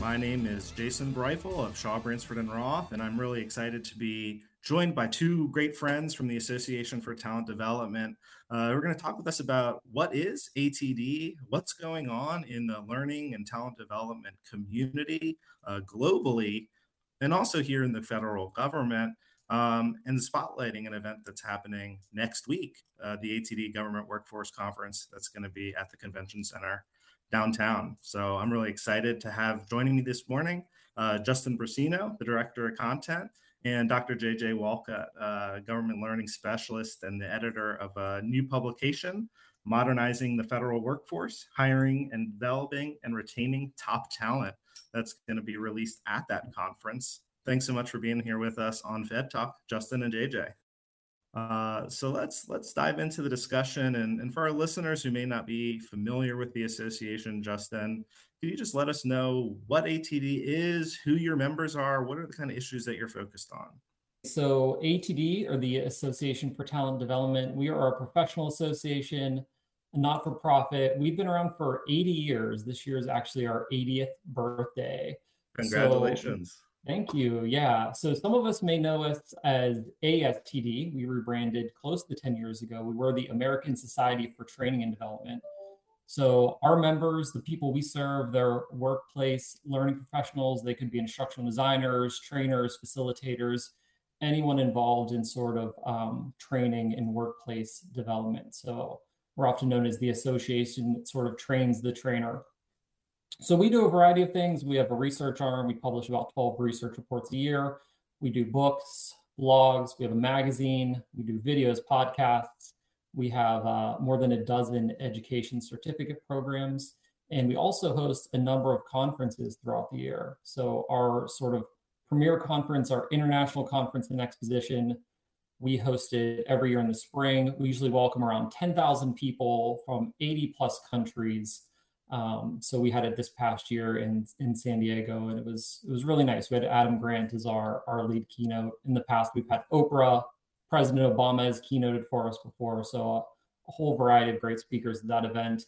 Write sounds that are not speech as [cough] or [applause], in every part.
My name is Jason Briefel of Shaw, Bransford, and Roth, and I'm really excited to be joined by two great friends from the Association for Talent Development. Uh, we're going to talk with us about what is ATD, what's going on in the learning and talent development community uh, globally, and also here in the federal government. Um, and spotlighting an event that's happening next week, uh, the ATD Government Workforce Conference that's going to be at the Convention Center downtown. So I'm really excited to have joining me this morning uh, Justin Brusino, the Director of Content, and Dr. JJ Walcutt, uh, Government Learning Specialist and the editor of a new publication, Modernizing the Federal Workforce, Hiring and Developing and Retaining Top Talent. That's going to be released at that conference. Thanks so much for being here with us on Fed Talk, Justin and JJ. Uh, so let's let's dive into the discussion. And, and for our listeners who may not be familiar with the association, Justin, can you just let us know what ATD is, who your members are, what are the kind of issues that you're focused on? So ATD, or the Association for Talent Development, we are a professional association, not for profit. We've been around for 80 years. This year is actually our 80th birthday. Congratulations. So, Thank you. Yeah. So some of us may know us as ASTD. We rebranded close to 10 years ago. We were the American Society for Training and Development. So our members, the people we serve, they're workplace learning professionals. They could be instructional designers, trainers, facilitators, anyone involved in sort of um, training and workplace development. So we're often known as the association that sort of trains the trainer. So we do a variety of things. We have a research arm. We publish about 12 research reports a year. We do books, blogs. We have a magazine. We do videos, podcasts. We have uh, more than a dozen education certificate programs. And we also host a number of conferences throughout the year. So our sort of premier conference, our international conference and exposition, we host it every year in the spring. We usually welcome around 10,000 people from 80 plus countries um, so we had it this past year in in San Diego, and it was it was really nice. We had Adam Grant as our our lead keynote. In the past, we've had Oprah, President Obama has keynoted for us before, so a, whole variety of great speakers at that event.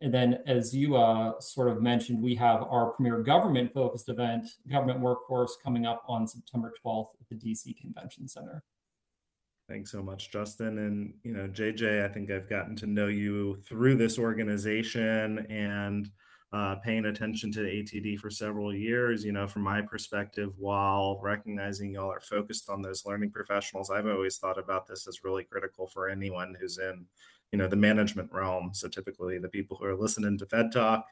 And then, as you uh, sort of mentioned, we have our premier government focused event, Government Workforce, coming up on September 12th at the DC Convention Center. Thanks so much, Justin. And, you know, JJ, I think I've gotten to know you through this organization and uh, paying attention to ATD for several years. You know, from my perspective, while recognizing y'all are focused on those learning professionals, I've always thought about this as really critical for anyone who's in you know the management realm so typically the people who are listening to fed talk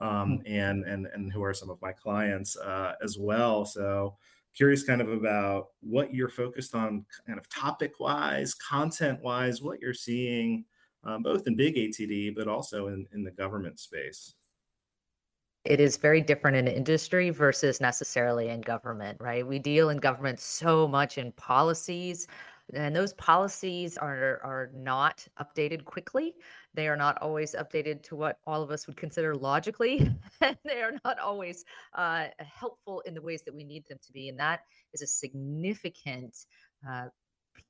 um, hmm. and and and who are some of my clients uh, as well so curious kind of about what you're focused on kind of topic wise content wise what you're seeing um, both in big atd but also in, in the government space. It is very different in industry versus necessarily in government right? We deal in government so much in policies and those policies are are not updated quickly they are not always updated to what all of us would consider logically [laughs] and they are not always uh, helpful in the ways that we need them to be and that is a significant uh,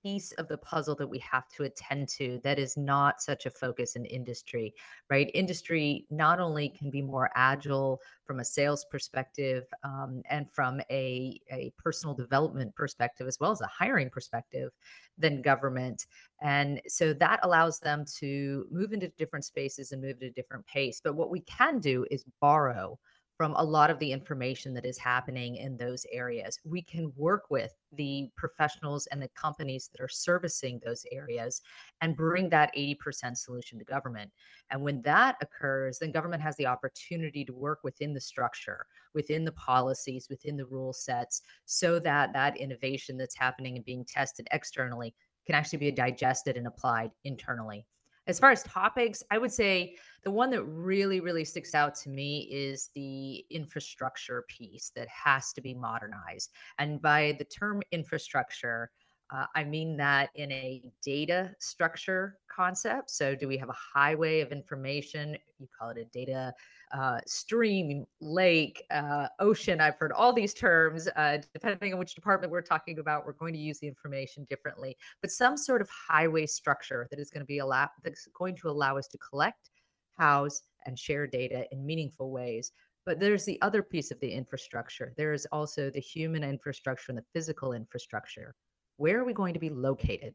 piece of the puzzle that we have to attend to that is not such a focus in industry, right? Industry not only can be more agile from a sales perspective um, and from a, a personal development perspective, as well as a hiring perspective, than government. And so that allows them to move into different spaces and move at a different pace. But what we can do is borrow from a lot of the information that is happening in those areas. We can work with the professionals and the companies that are servicing those areas and bring that 80% solution to government. And when that occurs, then government has the opportunity to work within the structure, within the policies, within the rule sets, so that that innovation that's happening and being tested externally can actually be digested and applied internally. As far as topics, I would say the one that really, really sticks out to me is the infrastructure piece that has to be modernized. And by the term infrastructure, uh, I mean that in a data structure concept. So, do we have a highway of information? You call it a data uh, stream, lake, uh, ocean. I've heard all these terms. Uh, depending on which department we're talking about, we're going to use the information differently. But some sort of highway structure that is going to be allow that's going to allow us to collect, house, and share data in meaningful ways. But there's the other piece of the infrastructure. There is also the human infrastructure and the physical infrastructure. Where are we going to be located?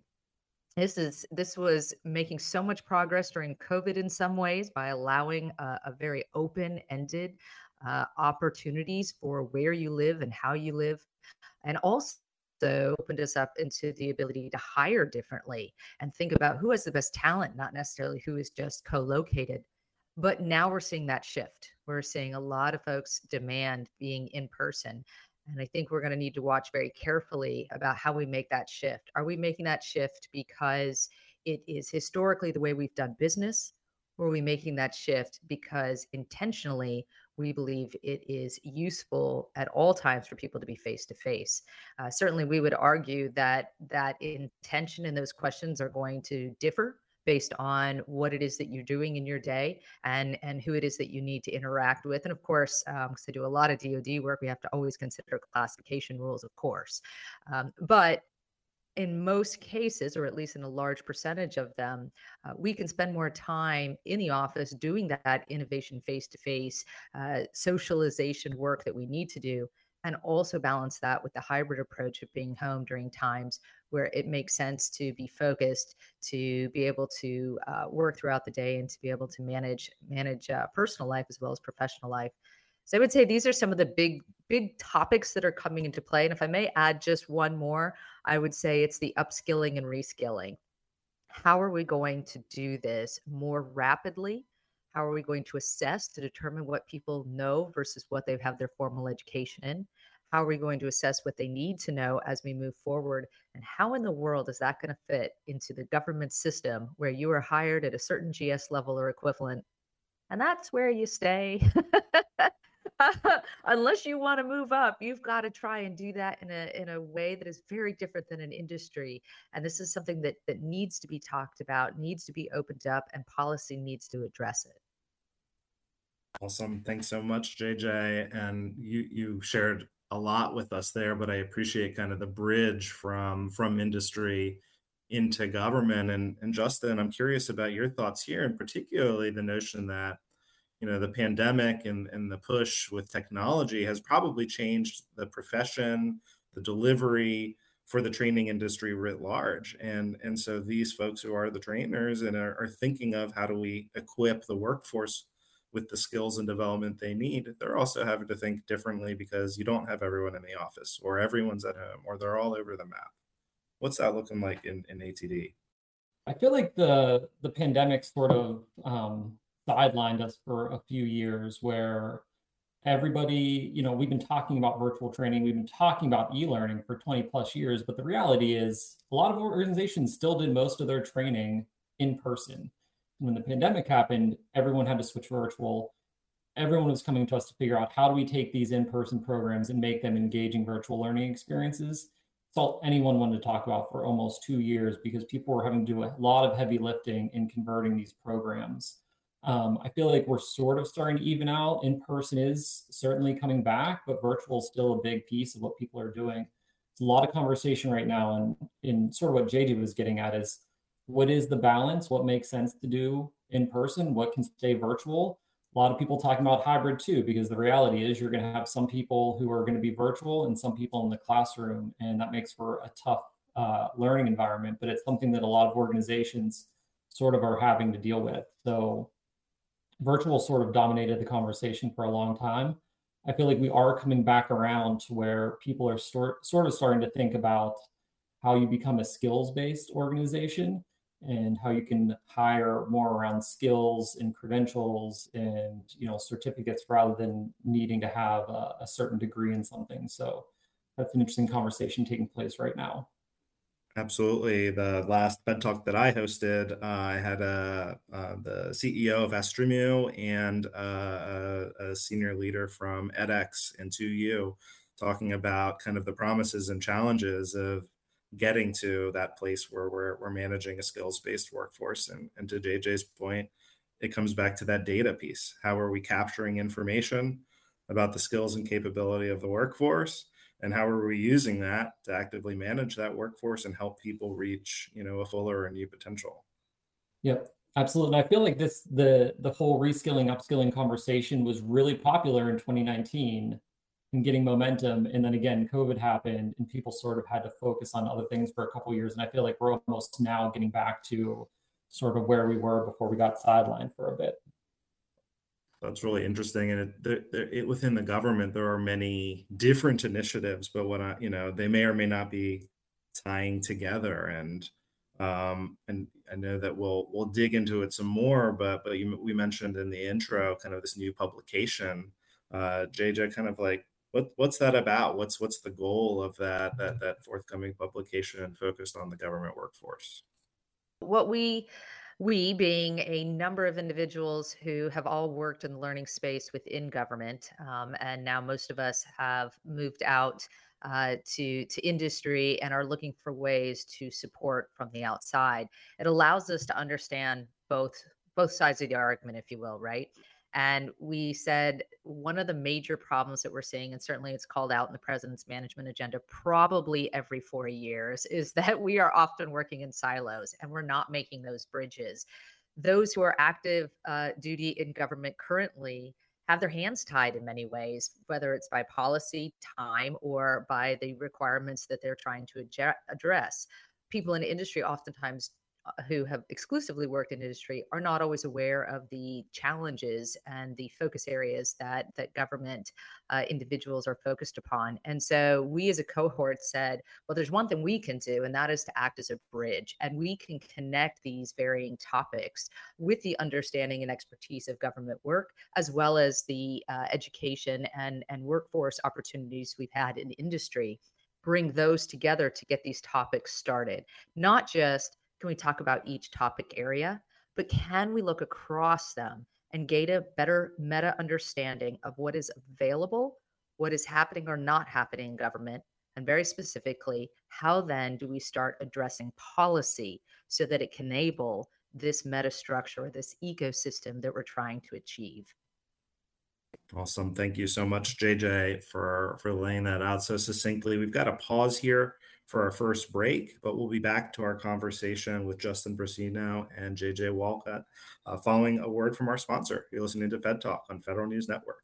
this is this was making so much progress during covid in some ways by allowing a, a very open-ended uh, opportunities for where you live and how you live and also opened us up into the ability to hire differently and think about who has the best talent not necessarily who is just co-located but now we're seeing that shift we're seeing a lot of folks demand being in person and I think we're going to need to watch very carefully about how we make that shift. Are we making that shift because it is historically the way we've done business? Or are we making that shift because intentionally we believe it is useful at all times for people to be face to face? Uh, certainly, we would argue that that intention and those questions are going to differ based on what it is that you're doing in your day and and who it is that you need to interact with and of course um, because i do a lot of dod work we have to always consider classification rules of course um, but in most cases, or at least in a large percentage of them, uh, we can spend more time in the office doing that innovation face to face socialization work that we need to do and also balance that with the hybrid approach of being home during times where it makes sense to be focused to be able to uh, work throughout the day and to be able to manage manage uh, personal life as well as professional life. So i would say these are some of the big big topics that are coming into play and if i may add just one more i would say it's the upskilling and reskilling. How are we going to do this more rapidly? How are we going to assess to determine what people know versus what they have their formal education in? How are we going to assess what they need to know as we move forward? And how in the world is that going to fit into the government system where you are hired at a certain GS level or equivalent? And that's where you stay. [laughs] Unless you want to move up, you've got to try and do that in a in a way that is very different than an industry. And this is something that that needs to be talked about, needs to be opened up, and policy needs to address it. Awesome. Thanks so much, JJ. And you you shared a lot with us there, but I appreciate kind of the bridge from from industry into government. And and Justin, I'm curious about your thoughts here, and particularly the notion that you know the pandemic and, and the push with technology has probably changed the profession, the delivery for the training industry writ large. And and so these folks who are the trainers and are, are thinking of how do we equip the workforce with the skills and development they need, they're also having to think differently because you don't have everyone in the office or everyone's at home or they're all over the map. What's that looking like in, in ATD? I feel like the the pandemic sort of um, sidelined us for a few years where everybody, you know, we've been talking about virtual training, we've been talking about e-learning for 20 plus years, but the reality is a lot of organizations still did most of their training in person when the pandemic happened, everyone had to switch virtual. Everyone was coming to us to figure out how do we take these in-person programs and make them engaging virtual learning experiences. It's all anyone wanted to talk about for almost two years because people were having to do a lot of heavy lifting in converting these programs. Um, I feel like we're sort of starting to even out. In person is certainly coming back, but virtual is still a big piece of what people are doing. It's a lot of conversation right now, and in sort of what JJ was getting at is what is the balance? What makes sense to do in person? What can stay virtual? A lot of people talking about hybrid too, because the reality is you're going to have some people who are going to be virtual and some people in the classroom, and that makes for a tough uh, learning environment. But it's something that a lot of organizations sort of are having to deal with. So virtual sort of dominated the conversation for a long time. I feel like we are coming back around to where people are sort sort of starting to think about how you become a skills based organization and how you can hire more around skills and credentials and you know certificates rather than needing to have a, a certain degree in something so that's an interesting conversation taking place right now Absolutely. The last Fed Talk that I hosted, uh, I had a, uh, the CEO of Astremio and a, a, senior leader from edX and 2U talking about kind of the promises and challenges of getting to that place where we're, we're managing a skills based workforce. And, and to JJ's point, it comes back to that data piece. How are we capturing information about the skills and capability of the workforce? and how are we using that to actively manage that workforce and help people reach you know a fuller and new potential yep absolutely and i feel like this the the whole reskilling upskilling conversation was really popular in 2019 and getting momentum and then again covid happened and people sort of had to focus on other things for a couple years and i feel like we're almost now getting back to sort of where we were before we got sidelined for a bit that's really interesting, and it, it, within the government there are many different initiatives, but what I, you know, they may or may not be tying together. And um, and I know that we'll we'll dig into it some more. But but you, we mentioned in the intro kind of this new publication. Uh, JJ, kind of like what what's that about? What's what's the goal of that that that forthcoming publication focused on the government workforce? What we we being a number of individuals who have all worked in the learning space within government, um, and now most of us have moved out uh, to to industry and are looking for ways to support from the outside. It allows us to understand both both sides of the argument, if you will, right? And we said one of the major problems that we're seeing, and certainly it's called out in the president's management agenda probably every four years, is that we are often working in silos and we're not making those bridges. Those who are active uh, duty in government currently have their hands tied in many ways, whether it's by policy, time, or by the requirements that they're trying to address. People in industry oftentimes who have exclusively worked in industry are not always aware of the challenges and the focus areas that that government uh, individuals are focused upon. And so we as a cohort said, well, there's one thing we can do, and that is to act as a bridge, and we can connect these varying topics with the understanding and expertise of government work, as well as the uh, education and and workforce opportunities we've had in industry. Bring those together to get these topics started, not just can we talk about each topic area? But can we look across them and gain a better meta understanding of what is available, what is happening or not happening in government, and very specifically, how then do we start addressing policy so that it can enable this meta structure, this ecosystem that we're trying to achieve? Awesome. Thank you so much, JJ, for, for laying that out so succinctly. We've got a pause here for our first break, but we'll be back to our conversation with Justin Brusino and JJ Walcutt uh, following a word from our sponsor. You're listening to Fed Talk on Federal News Network.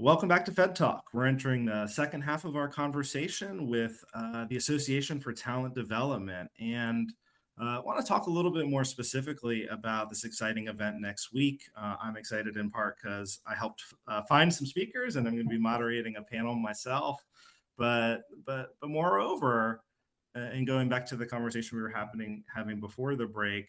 Welcome back to Fed Talk. We're entering the second half of our conversation with uh, the Association for Talent Development. And uh, I want to talk a little bit more specifically about this exciting event next week. Uh, I'm excited in part because I helped uh, find some speakers and I'm going to be moderating a panel myself. But, but, but moreover, uh, and going back to the conversation we were happening, having before the break,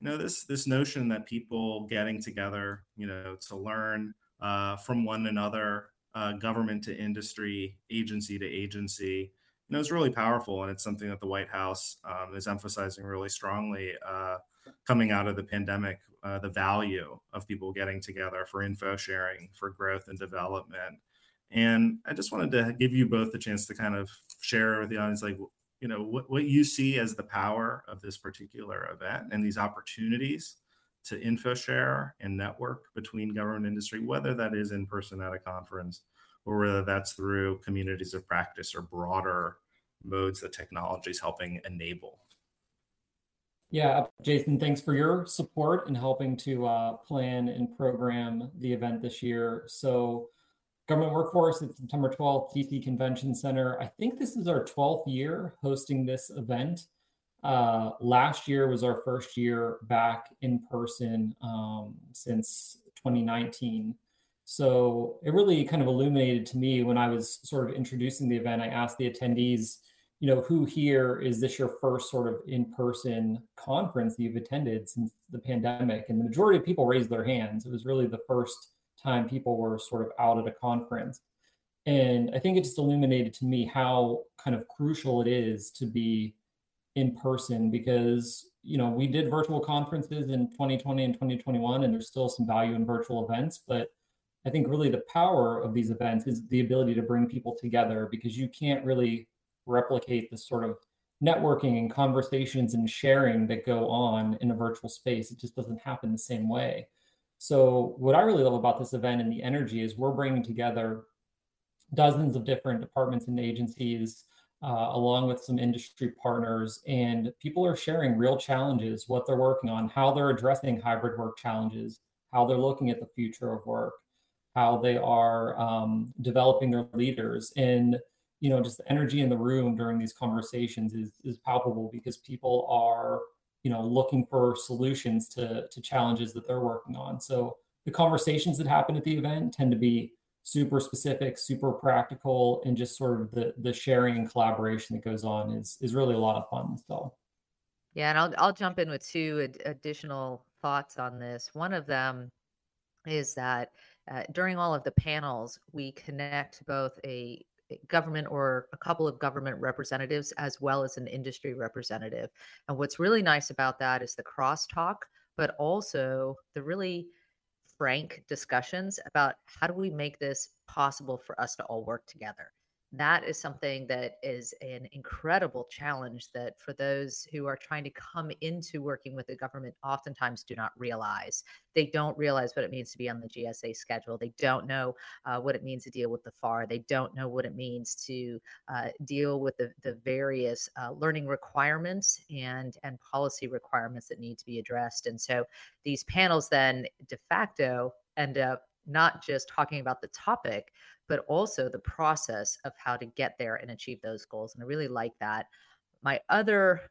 you know, this, this notion that people getting together, you know, to learn, uh, from one another uh, government to industry, agency to agency. You know, it's really powerful, and it's something that the White House um, is emphasizing really strongly uh, coming out of the pandemic. Uh, the value of people getting together for info sharing, for growth and development. And I just wanted to give you both the chance to kind of share with the audience, like, you know, what, what you see as the power of this particular event and these opportunities to info share and network between government industry, whether that is in person at a conference or whether that's through communities of practice or broader modes that technology is helping enable. Yeah, Jason, thanks for your support in helping to uh, plan and program the event this year. So, Government Workforce at September 12th, DC Convention Center. I think this is our 12th year hosting this event. Uh, last year was our first year back in person um, since 2019. So it really kind of illuminated to me when I was sort of introducing the event. I asked the attendees, you know, who here is this your first sort of in person conference that you've attended since the pandemic? And the majority of people raised their hands. It was really the first time people were sort of out at a conference. And I think it just illuminated to me how kind of crucial it is to be in person because you know we did virtual conferences in 2020 and 2021 and there's still some value in virtual events but i think really the power of these events is the ability to bring people together because you can't really replicate the sort of networking and conversations and sharing that go on in a virtual space. It just doesn't happen the same way. So what i really love about this event and the energy is we're bringing together dozens of different departments and agencies uh, along with some industry partners. And people are sharing real challenges, what they're working on, how they're addressing hybrid work challenges, how they're looking at the future of work, how they are um, developing their leaders. And you know, just the energy in the room during these conversations is is palpable because people are you know looking for solutions to to challenges that they're working on. So the conversations that happen at the event tend to be super specific, super practical, and just sort of the the sharing and collaboration that goes on is is really a lot of fun. So, yeah, and I'll I'll jump in with two ad- additional thoughts on this. One of them is that uh, during all of the panels, we connect both a government or a couple of government representatives as well as an industry representative. And what's really nice about that is the crosstalk, but also the really frank discussions about how do we make this possible for us to all work together that is something that is an incredible challenge that for those who are trying to come into working with the government oftentimes do not realize. They don't realize what it means to be on the gsa schedule. They don't know uh, what it means to deal with the far they don't know what it means to uh, deal with the, the various uh, learning requirements and and policy requirements that need to be addressed. And so these panels then de facto end up not just talking about the topic but also the process of how to get there and achieve those goals. And I really like that. My other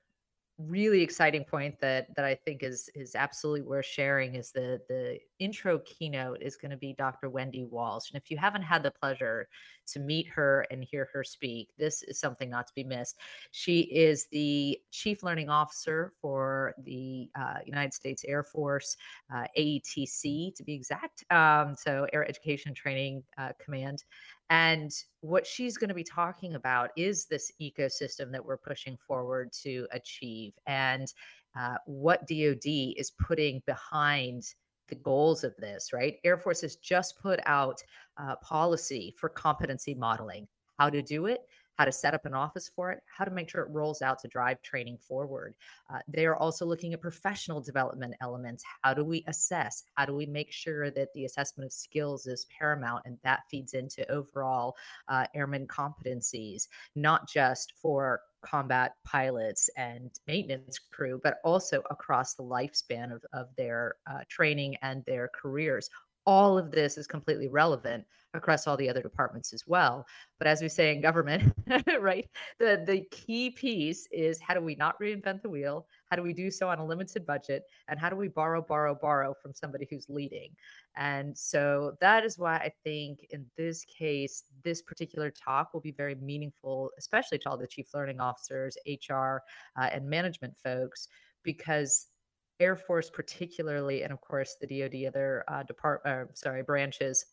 really exciting point that that I think is is absolutely worth sharing is the the intro keynote is going to be Dr. Wendy Walsh. And if you haven't had the pleasure to meet her and hear her speak, this is something not to be missed. She is the Chief Learning Officer for the uh, United States Air Force, uh, AETC to be exact. Um, so Air Education Training uh, Command. And what she's going to be talking about is this ecosystem that we're pushing forward to achieve and uh, what DoD is putting behind the goals of this, right? Air Force has just put out uh, policy for competency modeling, how to do it, how to set up an office for it, how to make sure it rolls out to drive training forward. Uh, they are also looking at professional development elements. How do we assess? How do we make sure that the assessment of skills is paramount and that feeds into overall uh, airman competencies, not just for combat pilots and maintenance crew, but also across the lifespan of, of their uh, training and their careers all of this is completely relevant across all the other departments as well. But as we say in government, [laughs] right, the the key piece is how do we not reinvent the wheel? How do we do so on a limited budget? And how do we borrow, borrow, borrow from somebody who's leading? And so that is why I think in this case, this particular talk will be very meaningful, especially to all the chief learning officers, HR, uh, and management folks, because Air Force, particularly, and of course the DoD other uh, department, uh, sorry, branches,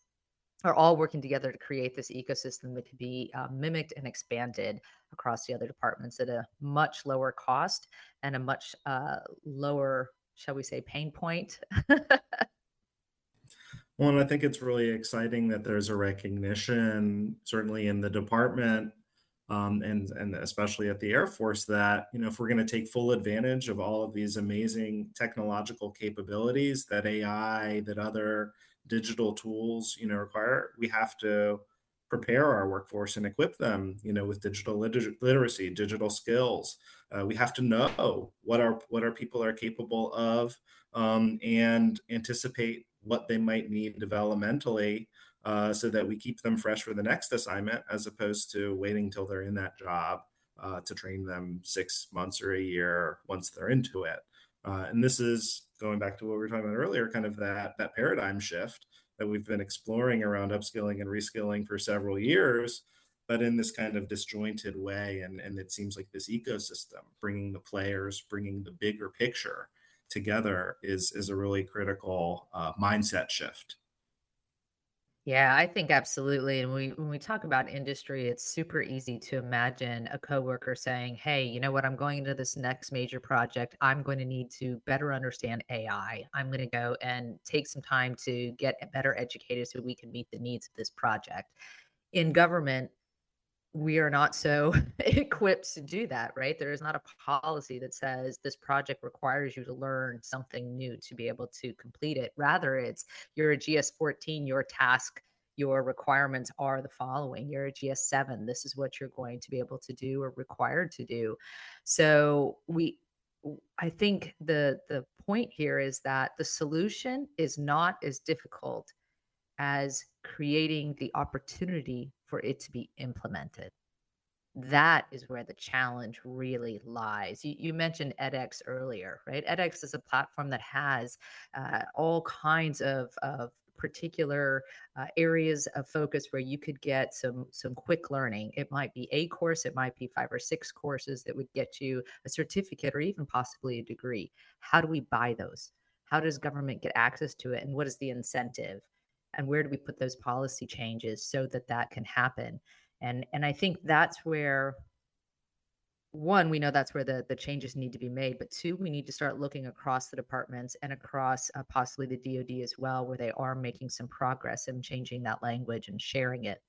are all working together to create this ecosystem that could be uh, mimicked and expanded across the other departments at a much lower cost and a much uh, lower, shall we say, pain point. [laughs] well, and I think it's really exciting that there's a recognition, certainly in the department, um, and and especially at the Air Force, that you know if we're going to take full advantage of all of these amazing technological capabilities that AI, that other digital tools, you know, require, we have to prepare our workforce and equip them, you know, with digital liter- literacy, digital skills. Uh, we have to know what our what our people are capable of, um, and anticipate what they might need developmentally, uh, so that we keep them fresh for the next assignment, as opposed to waiting till they're in that job uh, to train them six months or a year once they're into it. Uh, and this is going back to what we were talking about earlier, kind of that that paradigm shift that we've been exploring around upskilling and reskilling for several years, but in this kind of disjointed way. And, and it seems like this ecosystem, bringing the players, bringing the bigger picture together is, is a really critical uh, mindset shift. Yeah, I think absolutely. And we when we talk about industry, it's super easy to imagine a coworker saying, "Hey, you know what? I'm going into this next major project. I'm going to need to better understand AI. I'm going to go and take some time to get better educated so we can meet the needs of this project." In government, we are not so [laughs] equipped to do that, right? There is not a policy that says this project requires you to learn something new to be able to complete it. Rather, it's you're a GS 14, your task, your requirements are the following. You're a GS 7, this is what you're going to be able to do or required to do. So, we I think the the point here is that the solution is not as difficult as creating the opportunity for it to be implemented. That is where the challenge really lies. You, you mentioned edX earlier, right? edX is a platform that has uh, all kinds of, of particular uh, areas of focus where you could get some some quick learning it might be a course it might be five or six courses that would get you a certificate or even possibly a degree how do we buy those how does government get access to it and what is the incentive and where do we put those policy changes so that that can happen? And and i think that's where one we know that's where the the changes need to be made but two we need to start looking across the departments and across uh, possibly the dod as well where they are making some progress in changing that language and sharing it.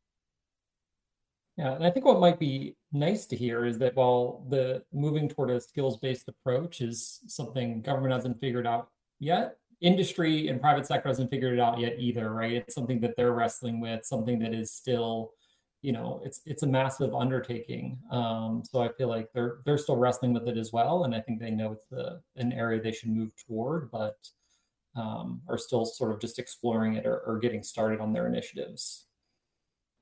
Yeah and i think what might be nice to hear is that while the moving toward a skills based approach is something government hasn't figured out yet industry and private sector hasn't figured it out yet either, right? It's something that they're wrestling with, something that is still, you know, it's it's a massive undertaking. Um, so I feel like they're they're still wrestling with it as well, and I think they know it's the an area they should move toward, but um, are still sort of just exploring it or, or getting started on their initiatives.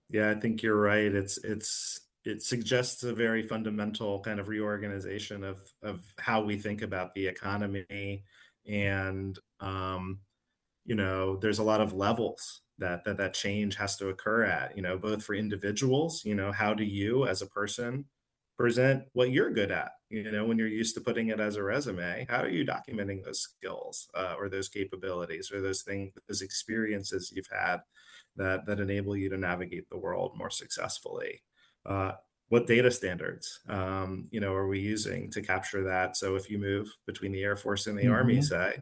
Yeah, I think you're right. It's it's it suggests a very fundamental kind of reorganization of of how we think about the economy and um, you know there's a lot of levels that that that change has to occur at you know both for individuals you know how do you as a person present what you're good at? You know when you're used to putting it as a resume how are you documenting those skills uh, or those capabilities or those things those experiences you've had that that enable you to navigate the world more successfully? Uh, what data standards um, you know are we using to capture that? So if you move between the air force and the mm-hmm. army say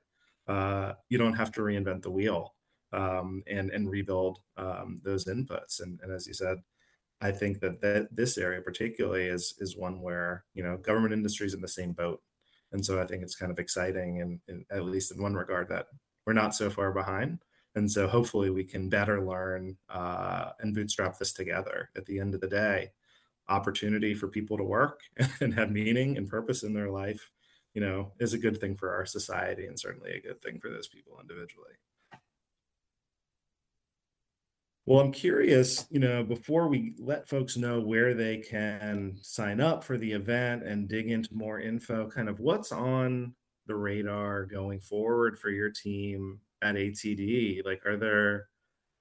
uh, you don't have to reinvent the wheel um, and and rebuild um, those inputs. And, and as you said i think that, this area particularly is is one where you know government industry is in the same boat. And so i think it's kind of exciting and, and at least in one regard that we're not so far behind. And so hopefully we can better learn uh, and bootstrap this together. At the end of the day opportunity for people to work [laughs] and have meaning and purpose in their life, you know, is a good thing for our society and certainly a good thing for those people individually. Well, I'm curious, you know, before we let folks know where they can sign up for the event and dig into more info, kind of what's on the radar going forward for your team at ATD? Like, are there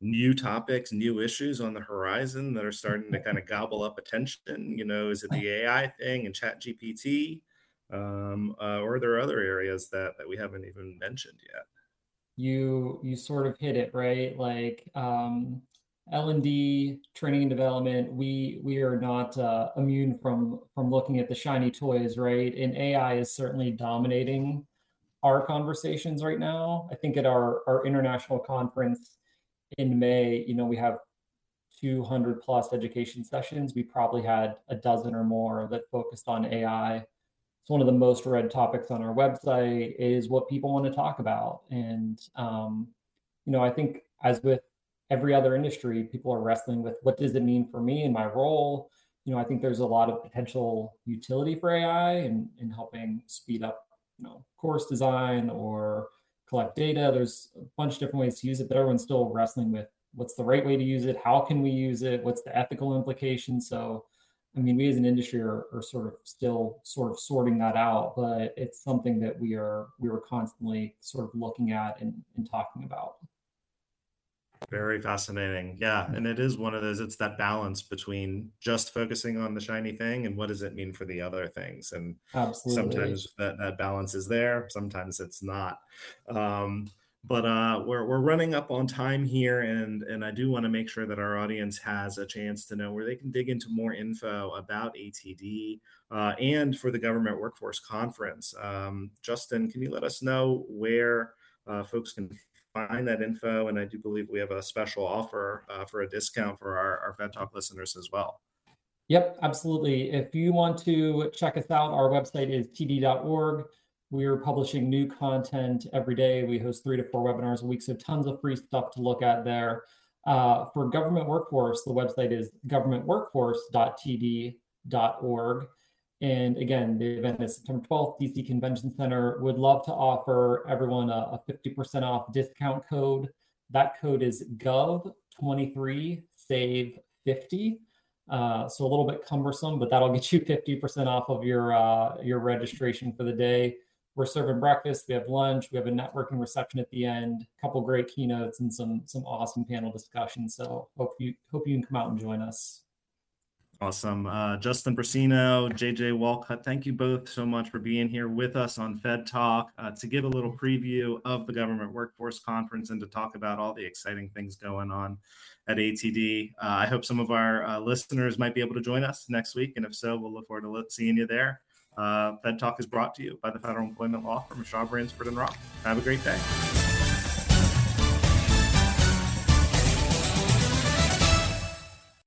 new topics, new issues on the horizon that are starting to kind of gobble up attention? You know, is it the AI thing and Chat GPT, um, uh, or are there other areas that that we haven't even mentioned yet? You you sort of hit it right. Like um, L&D, training and development, we we are not uh, immune from from looking at the shiny toys, right? And AI is certainly dominating our conversations right now. I think at our our international conference in May, you know, we have 200 plus education sessions. We probably had a dozen or more that focused on AI. It's one of the most read topics on our website. Is what people want to talk about, and um, you know, I think as with every other industry, people are wrestling with what does it mean for me and my role. You know, I think there's a lot of potential utility for AI and in, in helping speed up, you know, course design or collect data. There's a bunch of different ways to use it, but everyone's still wrestling with what's the right way to use it, how can we use it, what's the ethical implications. So, I mean, we as an industry are, are sort of still sort of sorting that out, but it's something that we are we are constantly sort of looking at and, and talking about. Very fascinating. Yeah. And it is one of those, it's that balance between just focusing on the shiny thing and what does it mean for the other things. And Absolutely. sometimes that, that balance is there, sometimes it's not. Um, but uh, we're, we're running up on time here and, and I do want to make sure that our audience has a chance to know where they can dig into more info about ATD uh, and for the government workforce conference. Um, Justin, can you let us know where uh, folks can find that info. And I do believe we have a special offer uh, for a discount for our, our Fed Talk listeners as well. Yep, absolutely. If you want to check us out, our website is td.org. We're publishing new content every day. We host three to four webinars a week, so tons of free stuff to look at there. Uh, for government workforce, the website is governmentworkforce.td.org. And again, the event is September 12th, DC Convention Center. Would love to offer everyone a, a 50% off discount code. That code is GOV23 SAVE 50. Uh, so a little bit cumbersome, but that'll get you 50% off of your uh, your registration for the day. We're serving breakfast. We have lunch. We have a networking reception at the end. A couple great keynotes and some some awesome panel discussions. So hope you hope you can come out and join us. Awesome. Uh, Justin Brusino, JJ Walcutt, thank you both so much for being here with us on Fed Talk uh, to give a little preview of the Government Workforce Conference and to talk about all the exciting things going on at ATD. Uh, I hope some of our uh, listeners might be able to join us next week. And if so, we'll look forward to seeing you there. Uh, Fed Talk is brought to you by the Federal Employment Law Firm Shaw Bransford and Roth. Have a great day.